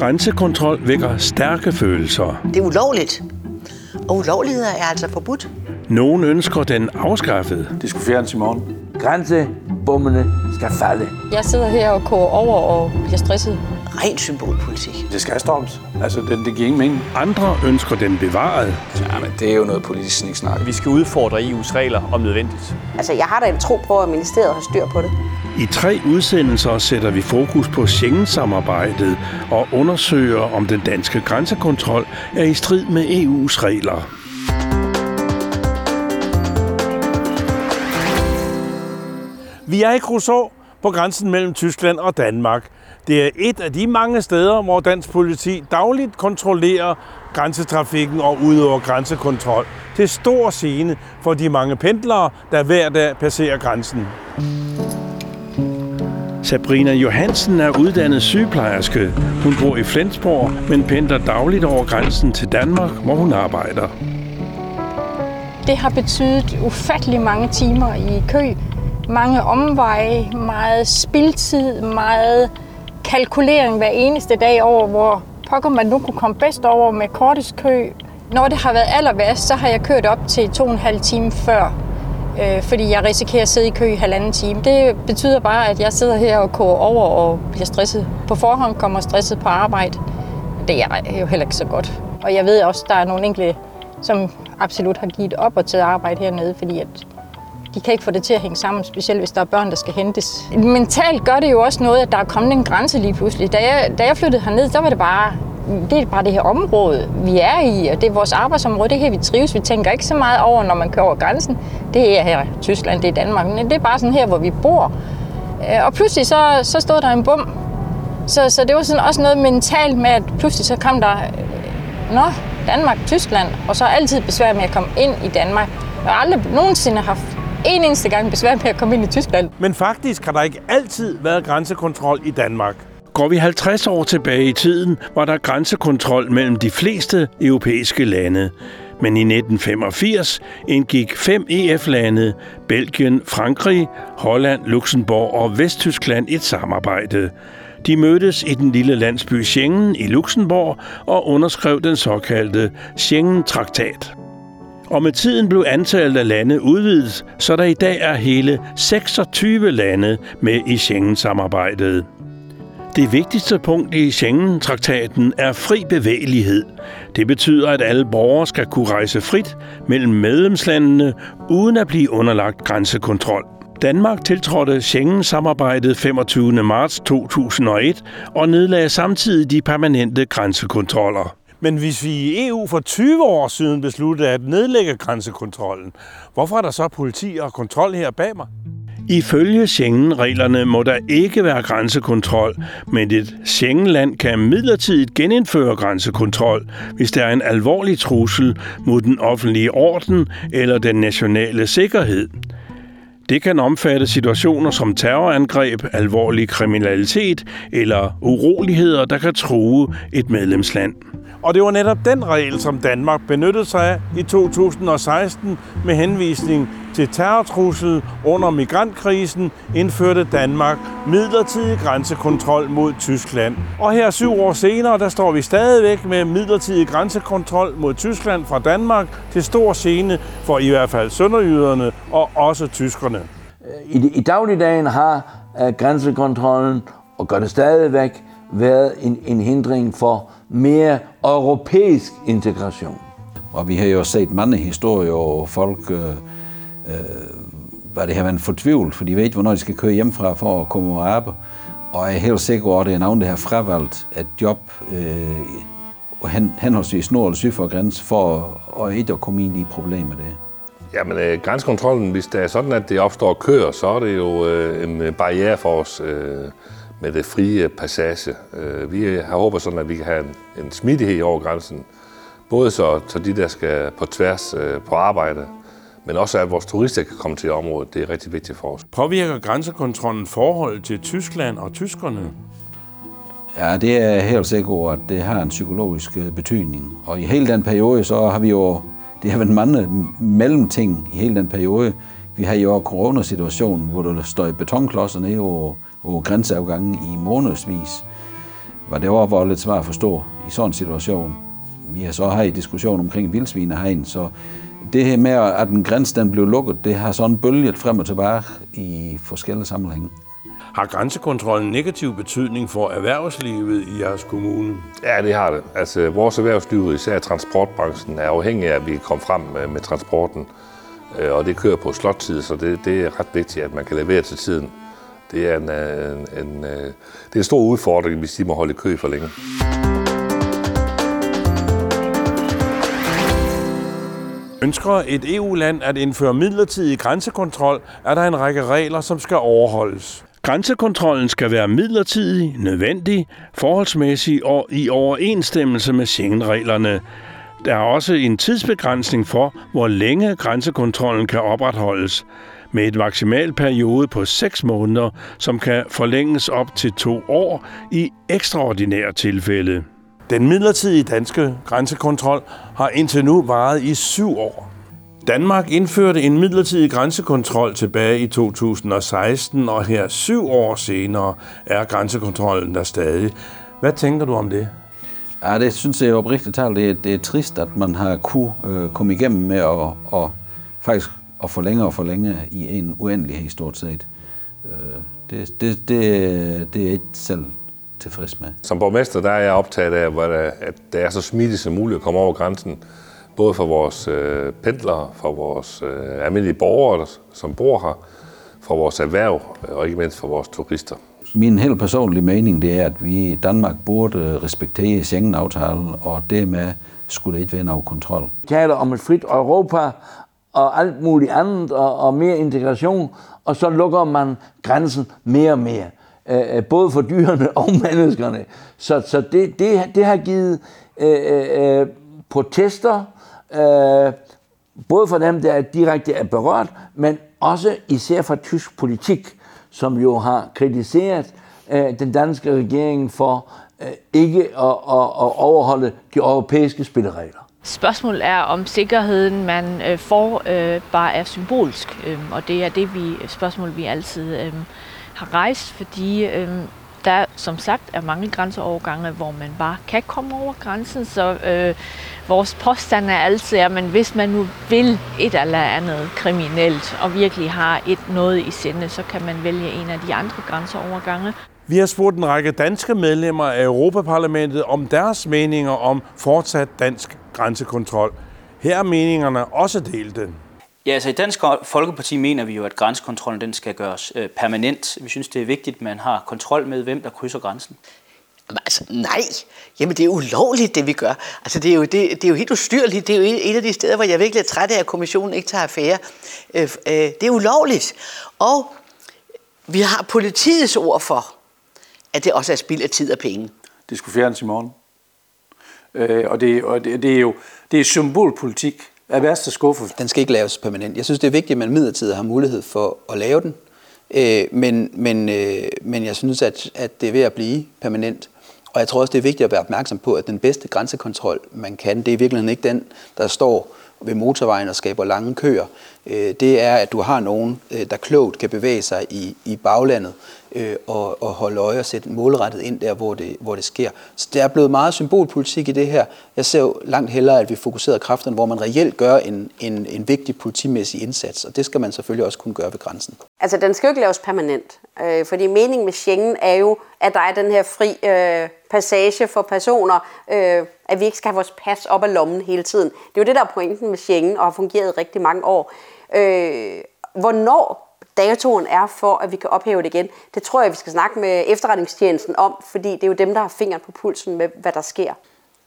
grænsekontrol vækker stærke følelser. Det er ulovligt. Og ulovligheder er altså forbudt. Nogen ønsker den afskaffet. Det skulle fjernes i morgen. Grænsebommene skal falde. Jeg sidder her og koger over og bliver stresset. Ren symbolpolitik. Det skal stoppes. Altså, det, det giver ingen mening. Andre ønsker den bevaret. Ja, men det er jo noget politisk sniksnak. Vi skal udfordre EU's regler om nødvendigt. Altså, jeg har da en tro på, at ministeriet har styr på det. I tre udsendelser sætter vi fokus på Schengen-samarbejdet og undersøger, om den danske grænsekontrol er i strid med EU's regler. Vi er i Kruså på grænsen mellem Tyskland og Danmark. Det er et af de mange steder, hvor dansk politi dagligt kontrollerer grænsetrafikken og udøver grænsekontrol. Til stor scene for de mange pendlere, der hver dag passerer grænsen. Sabrina Johansen er uddannet sygeplejerske. Hun bor i Flensborg, men pendler dagligt over grænsen til Danmark, hvor hun arbejder. Det har betydet ufattelig mange timer i kø, mange omveje, meget spildtid, meget kalkulering hver eneste dag over, hvor pokker man nu kunne komme bedst over med kortest kø. Når det har været aller værst, så har jeg kørt op til to og en halv time før, øh, fordi jeg risikerer at sidde i kø i halvanden time. Det betyder bare, at jeg sidder her og koger over og bliver stresset. På forhånd kommer stresset på arbejde. Det er jo heller ikke så godt. Og jeg ved også, at der er nogle enkelte, som absolut har givet op og taget arbejde hernede, fordi at de kan ikke få det til at hænge sammen, specielt hvis der er børn, der skal hentes. Mentalt gør det jo også noget, at der er kommet en grænse lige pludselig. Da jeg, da jeg flyttede herned, der var det bare det er bare det her område, vi er i, og det er vores arbejdsområde, det er her, vi trives. Vi tænker ikke så meget over, når man kører over grænsen. Det er her Tyskland, det er Danmark, men det er bare sådan her, hvor vi bor. Øh, og pludselig så, så stod der en bum. Så, så det var sådan også noget mentalt med, at pludselig så kom der, øh, nå, Danmark, Tyskland, og så altid besvær med at komme ind i Danmark. Jeg har aldrig nogensinde haft en eneste gang besvær med at komme ind i Tyskland. Men faktisk har der ikke altid været grænsekontrol i Danmark. Går vi 50 år tilbage i tiden, var der grænsekontrol mellem de fleste europæiske lande. Men i 1985 indgik fem EF-lande, Belgien, Frankrig, Holland, Luxembourg og Vesttyskland et samarbejde. De mødtes i den lille landsby Schengen i Luxembourg og underskrev den såkaldte Schengen-traktat. Og med tiden blev antallet af lande udvidet, så der i dag er hele 26 lande med i Schengen-samarbejdet. Det vigtigste punkt i Schengen-traktaten er fri bevægelighed. Det betyder, at alle borgere skal kunne rejse frit mellem medlemslandene uden at blive underlagt grænsekontrol. Danmark tiltrådte Schengen-samarbejdet 25. marts 2001 og nedlagde samtidig de permanente grænsekontroller. Men hvis vi i EU for 20 år siden besluttede at nedlægge grænsekontrollen, hvorfor er der så politi og kontrol her bag mig? Ifølge Schengen-reglerne må der ikke være grænsekontrol, men et Schengen-land kan midlertidigt genindføre grænsekontrol, hvis der er en alvorlig trussel mod den offentlige orden eller den nationale sikkerhed. Det kan omfatte situationer som terrorangreb, alvorlig kriminalitet eller uroligheder, der kan true et medlemsland. Og det var netop den regel, som Danmark benyttede sig af i 2016 med henvisning til terrortrussel under migrantkrisen indførte Danmark midlertidig grænsekontrol mod Tyskland. Og her syv år senere, der står vi stadigvæk med midlertidig grænsekontrol mod Tyskland fra Danmark til stor scene for i hvert fald sønderjyderne og også tyskerne. I, i dagligdagen har uh, grænsekontrollen, og gør det stadigvæk, været en, en hindring for mere europæisk integration. Og vi har jo set mange historier, hvor folk, øh, øh, hvad det har været fortvivlet, for de ved ikke, hvornår de skal køre hjemmefra for at komme og arbejde. Og jeg er helt sikker på, at det er nogen, der har fravalgt et job øh, hen, henholdsvis nord og syd for grænsen, for at ikke at komme ind i problemer der. Jamen, øh, grænsekontrollen, hvis det er sådan, at det opstår køer, så er det jo øh, en barriere for os. Øh, med det frie passage. Øh, vi har håbet sådan, at vi kan have en, en smidighed over grænsen. Både så, så de, der skal på tværs øh, på arbejde, men også at vores turister kan komme til området. Det er rigtig vigtigt for os. Påvirker grænsekontrollen forhold til Tyskland og tyskerne? Ja, det er helt sikkert, at det har en psykologisk øh, betydning. Og i hele den periode, så har vi jo, det har været mange mellemting i hele den periode. Vi har jo coronasituationen, hvor der står betonklodser nede over, på grænseafgangen i månedsvis. var det også var lidt svært at forstå i sådan en situation. Vi har så har i diskussion omkring vildsvinehegn, så det her med, at den grænse den blev lukket, det har sådan bølget frem og tilbage i forskellige sammenhænge. Har grænsekontrollen negativ betydning for erhvervslivet i jeres kommune? Ja, det har det. Altså, vores erhvervsliv, især transportbranchen, er afhængig af, at vi kommer frem med, med transporten. Øh, og det kører på slottid, så det, det er ret vigtigt, at man kan levere til tiden. Det er en, øh, en, en, øh, det er en stor udfordring, hvis de må holde kø for længe. Ønsker et EU-land at indføre midlertidig grænsekontrol, er der en række regler, som skal overholdes. Grænsekontrollen skal være midlertidig, nødvendig, forholdsmæssig og i overensstemmelse med Schengen-reglerne. Der er også en tidsbegrænsning for, hvor længe grænsekontrollen kan opretholdes, med et maksimal periode på 6 måneder, som kan forlænges op til to år i ekstraordinære tilfælde. Den midlertidige danske grænsekontrol har indtil nu varet i syv år. Danmark indførte en midlertidig grænsekontrol tilbage i 2016, og her syv år senere er grænsekontrollen der stadig. Hvad tænker du om det? Ja, det synes jeg oprigtigt talt, det er, det er trist, at man har kunne øh, komme igennem med at, og faktisk at forlænge og forlænge i en uendelighed stort set. Øh, det, det, det, det er ikke selv tilfreds med. Som borgmester der er jeg optaget af, at det er så smidigt som muligt at komme over grænsen. Både for vores øh, pendlere, for vores øh, almindelige borgere, som bor her, for vores erhverv og ikke mindst for vores turister. Min helt personlige mening det er, at vi i Danmark burde respektere Schengen-aftalen, og dermed skulle det ikke være noget kontrol. Vi taler om et frit Europa og alt muligt andet, og, og mere integration, og så lukker man grænsen mere og mere. Øh, øh både for dyrene og menneskerne. Så, så det, det, det har givet øh, øh, øh, protester, øh, både for dem, der direkte er berørt, men også især fra tysk politik, som jo har kritiseret øh, den danske regering for øh, ikke at, at, at overholde de europæiske spilleregler. Spørgsmålet er, om sikkerheden, man øh, får, øh, bare er symbolsk. Øh, og det er det vi, øh, spørgsmål, vi altid øh, har rejst, fordi øh, der som sagt er mange grænseovergange, hvor man bare kan komme over grænsen. Så øh, vores påstand er altid, at man, hvis man nu vil et eller andet kriminelt, og virkelig har et noget i sinde, så kan man vælge en af de andre grænseovergange. Vi har spurgt en række danske medlemmer af Europaparlamentet om deres meninger om fortsat dansk grænsekontrol. Her er meningerne også delte. Ja, altså i Dansk Folkeparti mener vi jo, at grænsekontrollen den skal gøres øh, permanent. Vi synes, det er vigtigt, at man har kontrol med, hvem der krydser grænsen. Altså, nej. Jamen, det er ulovligt, det vi gør. Altså, det er jo, det, det er jo helt ustyrligt. Det er jo et af de steder, hvor jeg virkelig er træt af, at kommissionen ikke tager affære. Øh, øh, det er ulovligt. Og vi har politiets ord for, at det også er spild af tid og penge. Det skulle fjernes i morgen. Øh, og det, og det, det er jo det er symbolpolitik af værste skuffe. Den skal ikke laves permanent. Jeg synes, det er vigtigt, at man midlertidigt har mulighed for at lave den. Øh, men, men, øh, men jeg synes, at, at det er ved at blive permanent. Og jeg tror også, det er vigtigt at være opmærksom på, at den bedste grænsekontrol, man kan, det er i virkeligheden ikke den, der står ved motorvejen og skaber lange køer. Øh, det er, at du har nogen, øh, der klogt kan bevæge sig i, i baglandet øh, og, og holde øje og sætte målrettet ind der, hvor det, hvor det sker. Så der er blevet meget symbolpolitik i det her. Jeg ser jo langt hellere, at vi fokuserer kræfterne, hvor man reelt gør en, en, en vigtig politimæssig indsats, og det skal man selvfølgelig også kunne gøre ved grænsen. Altså, den skal jo ikke laves permanent, øh, fordi meningen med Schengen er jo, at der er den her fri øh, passage for personer, øh, at vi ikke skal have vores pas op ad lommen hele tiden. Det er jo det, der er pointen med Schengen, og har fungeret rigtig mange år. Øh, hvornår datoen er for, at vi kan ophæve det igen. Det tror jeg, vi skal snakke med efterretningstjenesten om, fordi det er jo dem, der har fingeren på pulsen med, hvad der sker.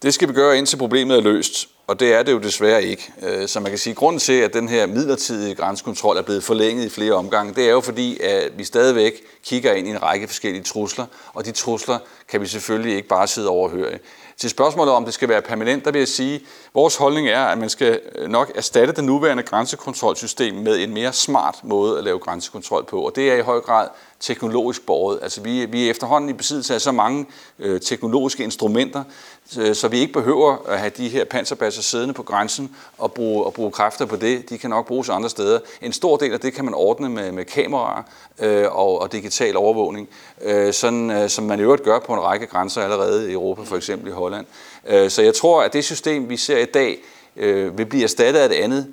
Det skal vi gøre, indtil problemet er løst, og det er det jo desværre ikke. Øh, så man kan sige, at grunden til, at den her midlertidige grænsekontrol er blevet forlænget i flere omgange, det er jo fordi, at vi stadigvæk kigger ind i en række forskellige trusler, og de trusler kan vi selvfølgelig ikke bare sidde overhøre. Til spørgsmålet om det skal være permanent, der vil jeg sige, at vores holdning er, at man skal øh, nok erstatte det nuværende grænsekontrolsystem med en mere smart måde at lave grænsekontrol på. Og det er i høj grad teknologisk borget. Altså vi, vi er efterhånden i besiddelse af så mange øh, teknologiske instrumenter, så, så vi ikke behøver at have de her panserbasser sig siddende på grænsen og bruge, og bruge kræfter på det. De kan nok bruges andre steder. En stor del af det kan man ordne med, med kameraer øh, og, og digital overvågning, øh, sådan, øh, som man i øvrigt gør på en række grænser allerede i Europa, for eksempel i Holland. Øh, så jeg tror, at det system, vi ser i dag, øh, vil blive erstattet af et andet.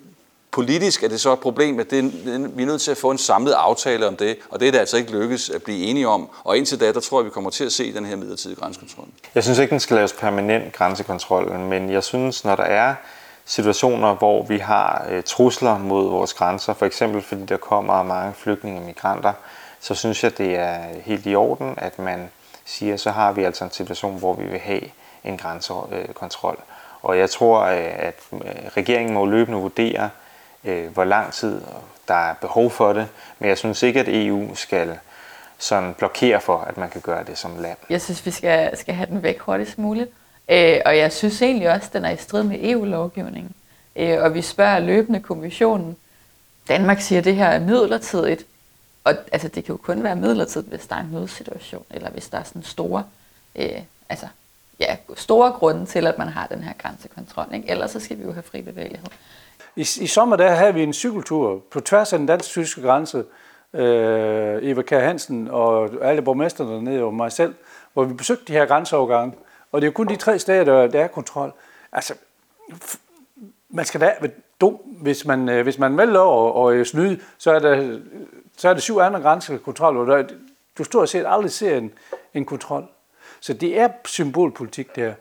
Politisk er det så et problem, at det, vi er nødt til at få en samlet aftale om det, og det er det altså ikke lykkes at blive enige om. Og indtil da, der tror jeg, vi kommer til at se den her midlertidige grænsekontrol. Jeg synes ikke, den skal laves permanent grænsekontrol, men jeg synes, når der er situationer, hvor vi har øh, trusler mod vores grænser, for eksempel fordi der kommer mange flygtninge og migranter, så synes jeg, det er helt i orden, at man siger, så har vi altså en situation, hvor vi vil have en grænsekontrol. Og jeg tror, øh, at øh, regeringen må løbende vurdere, øh, hvor lang tid der er behov for det, men jeg synes ikke, at EU skal sådan blokere for, at man kan gøre det som land. Jeg synes, vi skal, skal have den væk hurtigst muligt. Øh, og jeg synes egentlig også, at den er i strid med EU-lovgivningen. Øh, og vi spørger løbende kommissionen. Danmark siger, at det her er midlertidigt. Og altså, det kan jo kun være midlertidigt, hvis der er en nødsituation, eller hvis der er sådan store, øh, altså, ja, store grunde til, at man har den her grænsekontrol. Ikke? Ellers så skal vi jo have fri bevægelighed. I, I sommer der havde vi en cykeltur på tværs af den dansk-tyske grænse. Øh, Eva Kær Hansen og alle borgmesterne dernede og mig selv, hvor vi besøgte de her grænseovergange. Og det er jo kun de tre steder, der, der er kontrol. Altså, man skal da være dum, hvis man, øh, hvis man melder og, og snyde, så er, der, så er der syv andre grænsekontroller, og du stort set aldrig ser en, en kontrol. Så det er symbolpolitik der.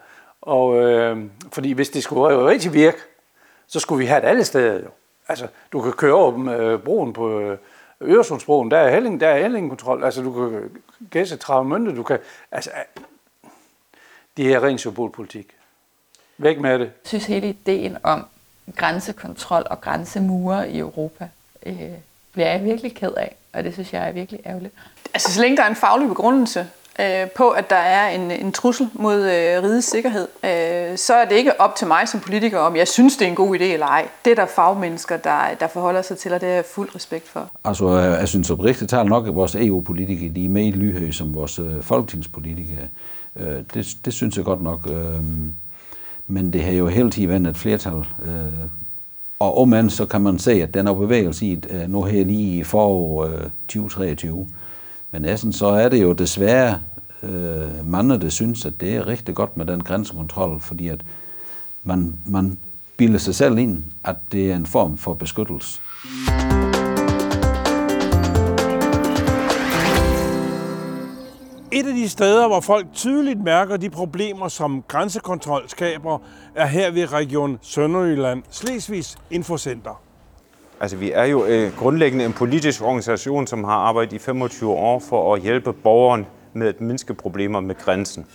Og, øh, fordi hvis det skulle rigtig virke, så skulle vi have det alle steder jo. Altså, du kan køre over øh, broen på øh, Øresundsbroen, der er Helling, der er Helling-kontrol. Altså, du kan gæste Travemønte, du kan... Altså, det er ren symbolpolitik. Væk med det. Jeg synes hele ideen om grænsekontrol og grænsemure i Europa øh, bliver jeg virkelig ked af, og det synes jeg er virkelig ærgerligt. Altså, så længe der er en faglig begrundelse øh, på, at der er en, en trussel mod øh, rigets sikkerhed, øh, så er det ikke op til mig som politiker, om jeg synes, det er en god idé eller ej. Det er der fagmennesker, der, der forholder sig til, og det er jeg fuld respekt for. Altså, øh, jeg synes oprigtigt talt nok, at vores EU-politikere de er mere lyhøje som vores øh, folketingspolitikere. Øh, det, det synes jeg godt nok. Øh, men det har jo hele tiden været et flertal. Øh, og om man, så kan man se, at den er bevægelse i, øh, nu her lige i forår øh, 2023. Men næsten så er det jo desværre øh, mange, der synes, at det er rigtig godt med den grænsekontrol, fordi at man, man bilder sig selv ind, at det er en form for beskyttelse. Et af de steder, hvor folk tydeligt mærker de problemer, som grænsekontrol skaber, er her ved Region Sønderjylland, Slesvigs Infocenter. Altså, vi er jo øh, grundlæggende en politisk organisation, som har arbejdet i 25 år for at hjælpe borgeren med at mindske problemer med grænsen.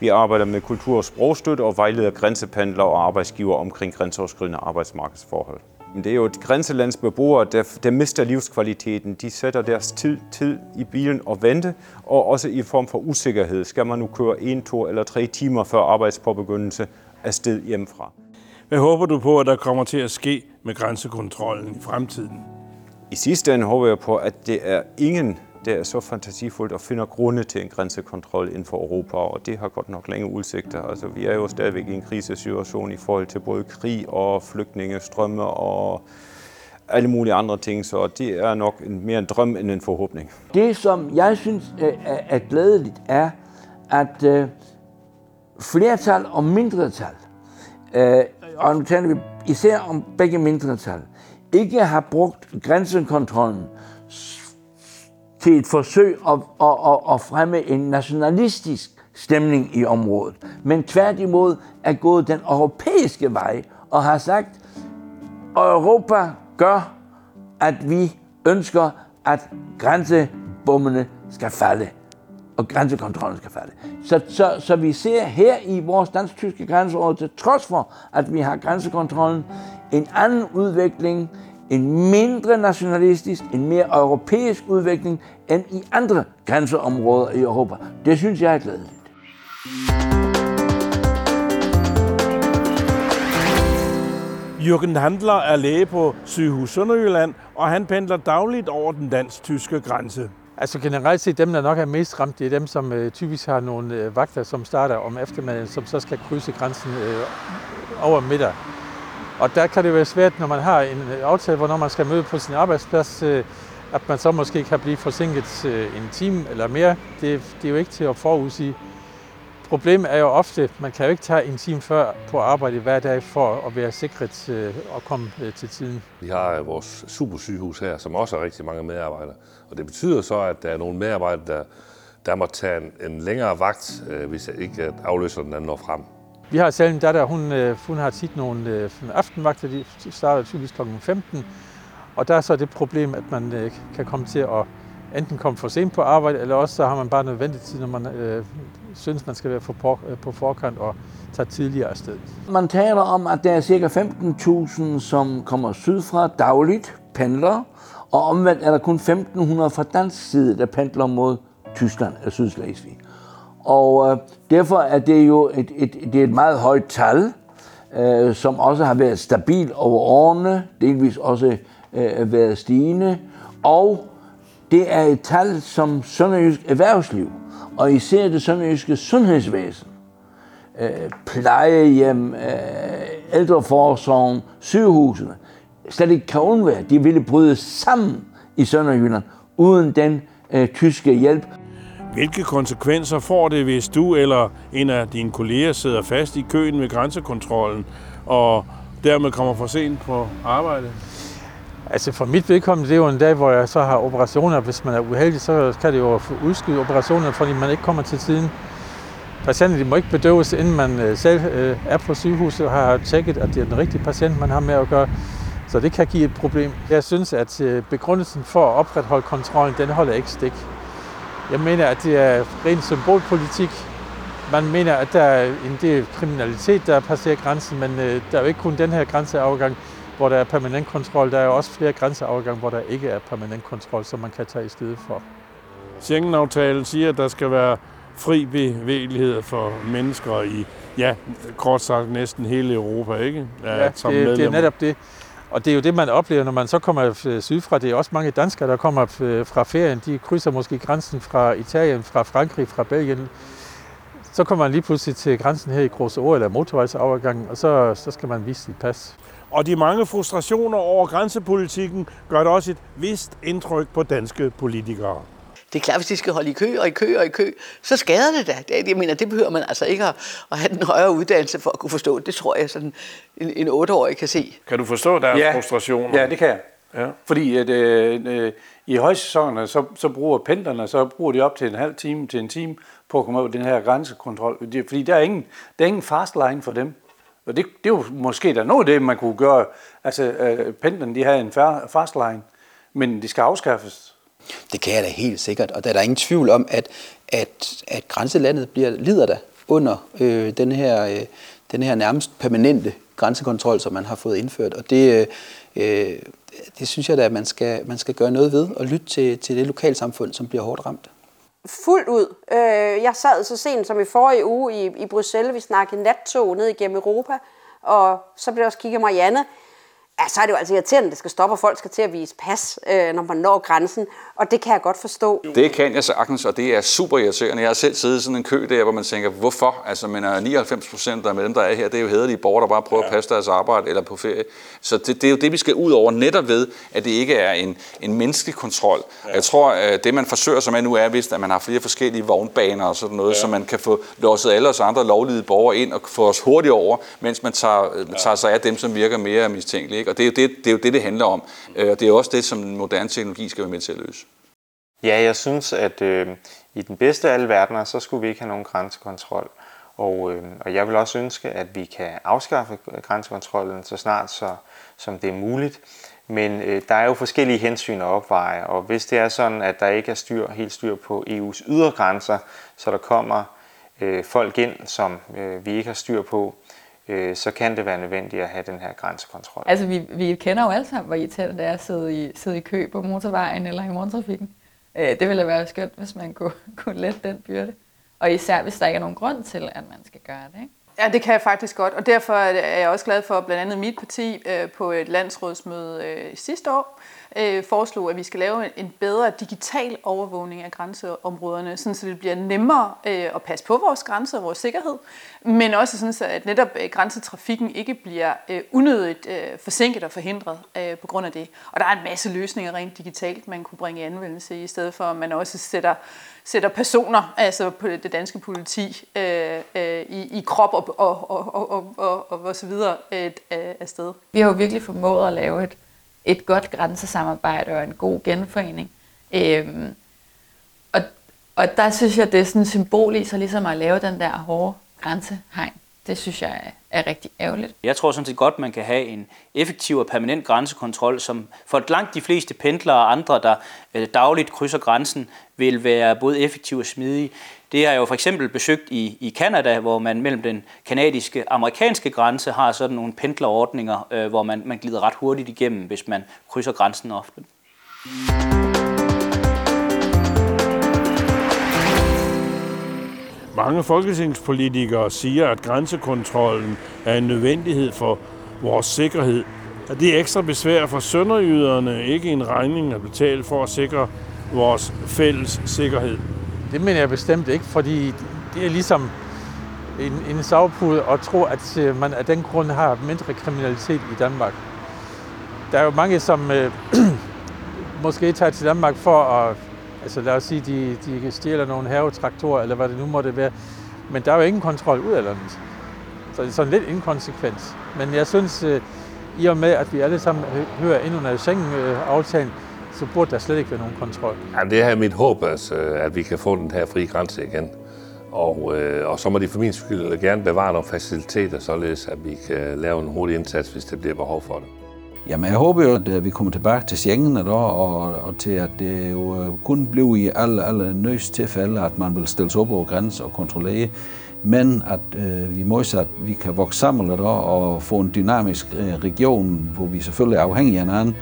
Vi arbejder med kultur- og sprogstøtte og vejleder grænsependlere og arbejdsgiver omkring grænseoverskridende arbejdsmarkedsforhold. Det er jo et grænselands beboere, der, der mister livskvaliteten. De sætter deres tid, tid i bilen og vente, og også i form for usikkerhed. Skal man nu køre en, to eller tre timer før arbejdspåbegyndelse afsted hjemmefra? Hvad håber du på, at der kommer til at ske med grænsekontrollen i fremtiden? I sidste ende håber jeg på, at det er ingen, der er så fantasifuldt og finder grunde til en grænsekontrol inden for Europa, og det har godt nok længe udsigter. Altså, vi er jo stadigvæk i en krisesituation i forhold til både krig og flygtningestrømme og alle mulige andre ting, så det er nok en, mere en drøm end en forhåbning. Det, som jeg synes er glædeligt, er, at øh, flertal og mindretal, øh, og nu taler vi især om begge mindretal, ikke har brugt grænsekontrollen til et forsøg at, at, at, at fremme en nationalistisk stemning i området, men tværtimod er gået den europæiske vej og har sagt, at Europa gør, at vi ønsker, at grænsebommene skal falde og grænsekontrollen skal falde. Så, så, så vi ser her i vores dansk-tyske grænseområde, til trods for, at vi har grænsekontrollen, en anden udvikling, en mindre nationalistisk, en mere europæisk udvikling end i andre grænseområder i Europa. Det synes jeg er glædeligt. Jürgen Handler er læge på Sygehus Sønderjylland, og han pendler dagligt over den dansk-tyske grænse. Altså generelt set, dem der nok er mest ramt, det er dem, som øh, typisk har nogle øh, vagter, som starter om eftermiddagen, som så skal krydse grænsen øh, over middag. Og der kan det være svært, når man har en øh, aftale, hvornår man skal møde på sin arbejdsplads, øh, at man så måske kan blive forsinket øh, en time eller mere. Det, det er jo ikke til at forudsige. Problemet er jo ofte, at man kan jo ikke tage en time før på arbejde hver dag for at være sikret øh, og komme øh, til tiden. Vi har øh, vores supersygehus her, som også har rigtig mange medarbejdere. Og det betyder så, at der er nogle medarbejdere, der, der må tage en, en længere vagt, øh, hvis ikke at afløseren den når frem. Vi har selv en datter, hun, øh, hun har tit nogle øh, aftenvagter, de starter typisk kl. 15. Og der er så det problem, at man øh, kan komme til at enten komme for sent på arbejde, eller også så har man bare nødvendig tid, når man øh, synes, man skal være på, på forkant og tage tidligere afsted. Man taler om, at der er ca. 15.000, som kommer sydfra dagligt, pendler, og omvendt er der kun 1.500 fra dansk side, der pendler mod Tyskland og Sydslesvig. Og øh, derfor er det jo et, et, det er et meget højt tal, øh, som også har været stabil over årene, delvis også øh, været stigende, og det er et tal, som Sønderjysk erhvervsliv, og især det sønderjyske sundhedsvæsen, øh, plejehjem, øh, ældreforsorgen, sygehusene, slet ikke kan undvære. De ville bryde sammen i Sønderjylland uden den øh, tyske hjælp. Hvilke konsekvenser får det, hvis du eller en af dine kolleger sidder fast i køen ved grænsekontrollen og dermed kommer for sent på arbejde? Altså for mit vedkommende, det er jo en dag, hvor jeg så har operationer. Hvis man er uheldig, så kan det jo udskyde operationer, fordi man ikke kommer til tiden. Patienten må ikke bedøves, inden man øh, selv øh, er på sygehuset og har tjekket, at det er den rigtige patient, man har med at gøre. Så det kan give et problem. Jeg synes, at øh, begrundelsen for at opretholde kontrollen, den holder ikke stik. Jeg mener, at det er ren symbolpolitik. Man mener, at der er en del kriminalitet, der passerer grænsen, men der er jo ikke kun den her grænseafgang hvor der er permanent kontrol. Der er jo også flere grænseovergange, hvor der ikke er permanent kontrol, som man kan tage i stedet for. Schengen-aftalen siger, at der skal være fri bevægelighed for mennesker i, ja, kort sagt næsten hele Europa, ikke? Ja, ja det, det er netop det. Og det er jo det, man oplever, når man så kommer øh, sydfra. Det er også mange danskere, der kommer øh, fra ferien. De krydser måske grænsen fra Italien, fra Frankrig, fra Belgien. Så kommer man lige pludselig til grænsen her i Gråså eller motorvejsovergangen, og så, så skal man vise sit pas. Og de mange frustrationer over grænsepolitikken gør det også et vist indtryk på danske politikere. Det er klart, hvis de skal holde i kø og i kø og i kø, så skader det da. Det, jeg mener, det behøver man altså ikke at, at have den højere uddannelse for at kunne forstå. Det tror jeg, sådan en, en otteårig kan se. Kan du forstå deres ja. frustrationer? Ja, det kan jeg. Ja. Fordi at, øh, øh, i højsæsonerne, så, så bruger pendlerne, så bruger de op til en halv time til en time på at komme over den her grænsekontrol. Fordi der er ingen, der er ingen fast line for dem. Og det, det er jo måske da noget af det, man kunne gøre. Altså, øh, pendlerne, de har en fast line, men de skal afskaffes. Det kan jeg da helt sikkert, og der er der ingen tvivl om, at, at, at grænselandet bliver, lider der under øh, den, her, øh, den her nærmest permanente grænsekontrol, som man har fået indført. Og det, øh, det synes jeg da, at man skal, man skal gøre noget ved, og lytte til, til det lokalsamfund, som bliver hårdt ramt. Fuldt ud. Øh, jeg sad så sent som i forrige uge i, i Bruxelles, vi snakkede nattog ned igennem Europa, og så blev jeg også kigget Marianne ja, så er det jo altså irriterende, at det skal stoppe, og folk skal til at vise pas, øh, når man når grænsen. Og det kan jeg godt forstå. Det kan jeg sagtens, og det er super irriterende. Jeg har selv siddet i sådan en kø der, hvor man tænker, hvorfor? Altså, men 99 procent af dem, der er her, det er jo hederlige borgere, der bare prøver ja. at passe deres arbejde eller på ferie. Så det, det er jo det, vi skal ud over, netop ved, at det ikke er en, en menneskelig kontrol. Ja. Jeg tror, at det man forsøger sig med nu er, hvis at man har flere forskellige vognbaner og sådan noget, ja. så man kan få låset alle os andre lovlydige borgere ind og få os hurtigt over, mens man tager, ja. tager sig af dem, som virker mere mistænkelige. Og det er jo det, det, er jo det, det handler om. Øh, og det er også det, som den moderne teknologi skal være med til at løse. Ja, jeg synes, at øh, i den bedste af alle verdener, så skulle vi ikke have nogen grænsekontrol. Og, øh, og jeg vil også ønske, at vi kan afskaffe grænsekontrollen så snart, så, som det er muligt. Men øh, der er jo forskellige hensyn at opveje, og hvis det er sådan, at der ikke er styr, helt styr på EU's ydre grænser, så der kommer øh, folk ind, som øh, vi ikke har styr på, øh, så kan det være nødvendigt at have den her grænsekontrol. Altså vi, vi kender jo alle sammen, hvor irriterende det er at sidde i, sidde i kø på motorvejen eller i morgentrafikken. Øh, det ville være skønt, hvis man kunne, kunne lette den byrde. Og især hvis der ikke er nogen grund til, at man skal gøre det. Ikke? Ja, det kan jeg faktisk godt, og derfor er jeg også glad for, at blandt andet mit parti øh, på et landsrådsmøde øh, sidste år øh, foreslog, at vi skal lave en bedre digital overvågning af grænseområderne, sådan så det bliver nemmere øh, at passe på vores grænser og vores sikkerhed, men også sådan så, at netop øh, grænsetrafikken ikke bliver øh, unødigt øh, forsinket og forhindret øh, på grund af det. Og der er en masse løsninger rent digitalt, man kunne bringe i anvendelse, i stedet for at man også sætter sætter personer, altså på det danske politi, øh, øh, i, i krop og, og, og, og, og, og, og, og så videre øh, afsted. Vi har jo virkelig formået at lave et, et godt grænsesamarbejde og en god genforening. Øhm, og, og der synes jeg, det er sådan symbol i sig ligesom at lave den der hårde grænsehegn. Det synes jeg er, rigtig ærgerligt. Jeg tror sådan set godt, man kan have en effektiv og permanent grænsekontrol, som for langt de fleste pendlere og andre, der øh, dagligt krydser grænsen, vil være både effektiv og smidig. Det har jeg jo for eksempel besøgt i, i Canada, hvor man mellem den kanadiske og amerikanske grænse har sådan nogle pendlerordninger, øh, hvor man, man glider ret hurtigt igennem, hvis man krydser grænsen ofte. Mange folketingspolitikere siger, at grænsekontrollen er en nødvendighed for vores sikkerhed. Er det ekstra besvær for sønderjyderne ikke en regning at betale for at sikre vores fælles sikkerhed? Det mener jeg bestemt ikke, fordi det er ligesom en, en savpude at tro, at øh, man af den grund har mindre kriminalitet i Danmark. Der er jo mange, som øh, måske tager til Danmark for at Altså lad os sige, de, de stjæler nogle havetraktorer, eller hvad det nu måtte være. Men der er jo ingen kontrol ud af landet. Så det er sådan lidt inkonsekvens. Men jeg synes, øh, i og med, at vi alle sammen hører ind under Schengen-aftalen, så burde der slet ikke være nogen kontrol. Ja, det er mit håb, altså, at vi kan få den her frie grænse igen. Og, øh, og så må de for min skyld gerne bevare nogle faciliteter, således at vi kan lave en hurtig indsats, hvis det bliver behov for det. Jamen, jeg håber jo, at øh, vi kommer tilbage til Schengen og, og, og til, at det jo øh, kun bliver i alle, alle nøs tilfælde, at man vil stille sig op over grænsen og kontrollere, men at øh, vi modsat, vi kan vokse sammen og, og få en dynamisk øh, region, hvor vi selvfølgelig er afhængige af hinanden,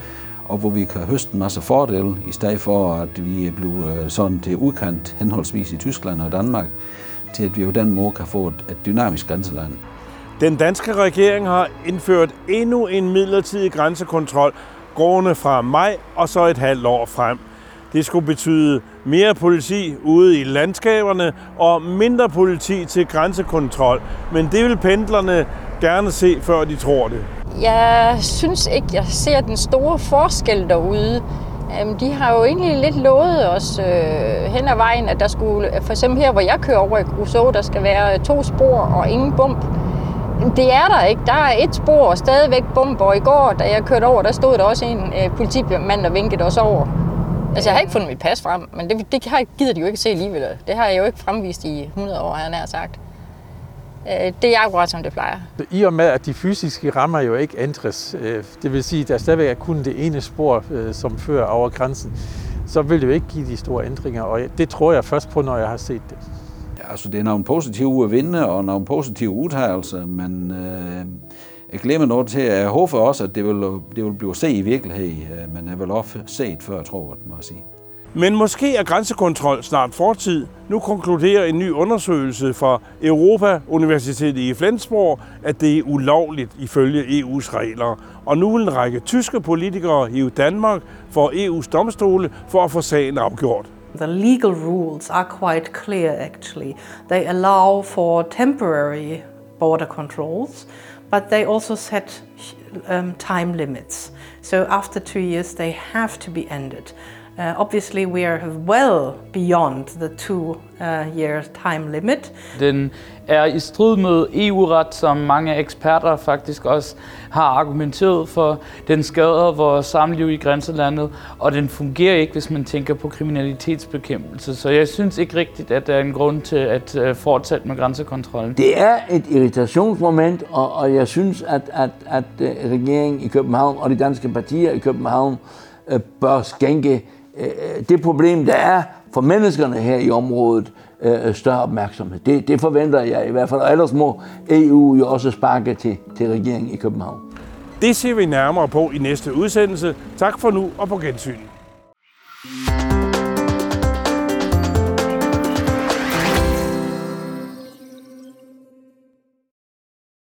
og hvor vi kan høste en masse fordele, i stedet for at vi bliver øh, sådan til udkant henholdsvis i Tyskland og Danmark, til at vi jo den måde kan få et, et dynamisk grænseland. Den danske regering har indført endnu en midlertidig grænsekontrol gående fra maj og så et halvt år frem. Det skulle betyde mere politi ude i landskaberne og mindre politi til grænsekontrol. Men det vil pendlerne gerne se, før de tror det. Jeg synes ikke, jeg ser den store forskel derude. Øhm, de har jo egentlig lidt lovet os øh, hen ad vejen, at der skulle, for eksempel her, hvor jeg kører over i Crusoe, der skal være to spor og ingen bump. Det er der ikke. Der er et spor og stadigvæk bomber. I går, da jeg kørte over, der stod der også en øh, politimand, der vinkede os over. Altså, jeg har ikke fundet mit pas frem, men det, det har, gider de jo ikke se alligevel. Det har jeg jo ikke fremvist i 100 år, har jeg nær sagt. Øh, det er akkurat, som det plejer. I og med, at de fysiske rammer jo ikke ændres, øh, det vil sige, at der stadigvæk er kun det ene spor, øh, som fører over grænsen, så vil det jo ikke give de store ændringer, og det tror jeg først på, når jeg har set det altså det er nogle positive vinde og nogle positive udtalelser, men øh, jeg glemmer noget til, at jeg håber også, at det vil, det vil blive set i virkelighed, øh, men jeg vil også set før, tror jeg, må jeg sige. Men måske er grænsekontrol snart fortid. Nu konkluderer en ny undersøgelse fra Europa Universitetet i Flensborg, at det er ulovligt ifølge EU's regler. Og nu vil en række tyske politikere i Danmark for EU's domstole for at få sagen afgjort. The legal rules are quite clear actually. They allow for temporary border controls, but they also set um, time limits. So after two years, they have to be ended. Uh, obviously, we are well beyond the two uh, year time limit. Den er i strid med EU-ret, som mange eksperter faktisk også har argumenteret for. Den skader vores samliv i grænselandet, og den fungerer ikke, hvis man tænker på kriminalitetsbekæmpelse. Så jeg synes ikke rigtigt, at der er en grund til at uh, fortsætte med grænsekontrollen. Det er et irritationsmoment, og, og jeg synes, at, at, at uh, regeringen i København og de danske partier i København uh, bør skænke Øh, Øh, det problem, der er for menneskerne her i området, øh, større opmærksomhed. Det, det forventer jeg i hvert fald, og ellers må EU jo også sparke til, til regeringen i København. Det ser vi nærmere på i næste udsendelse. Tak for nu og på gensyn.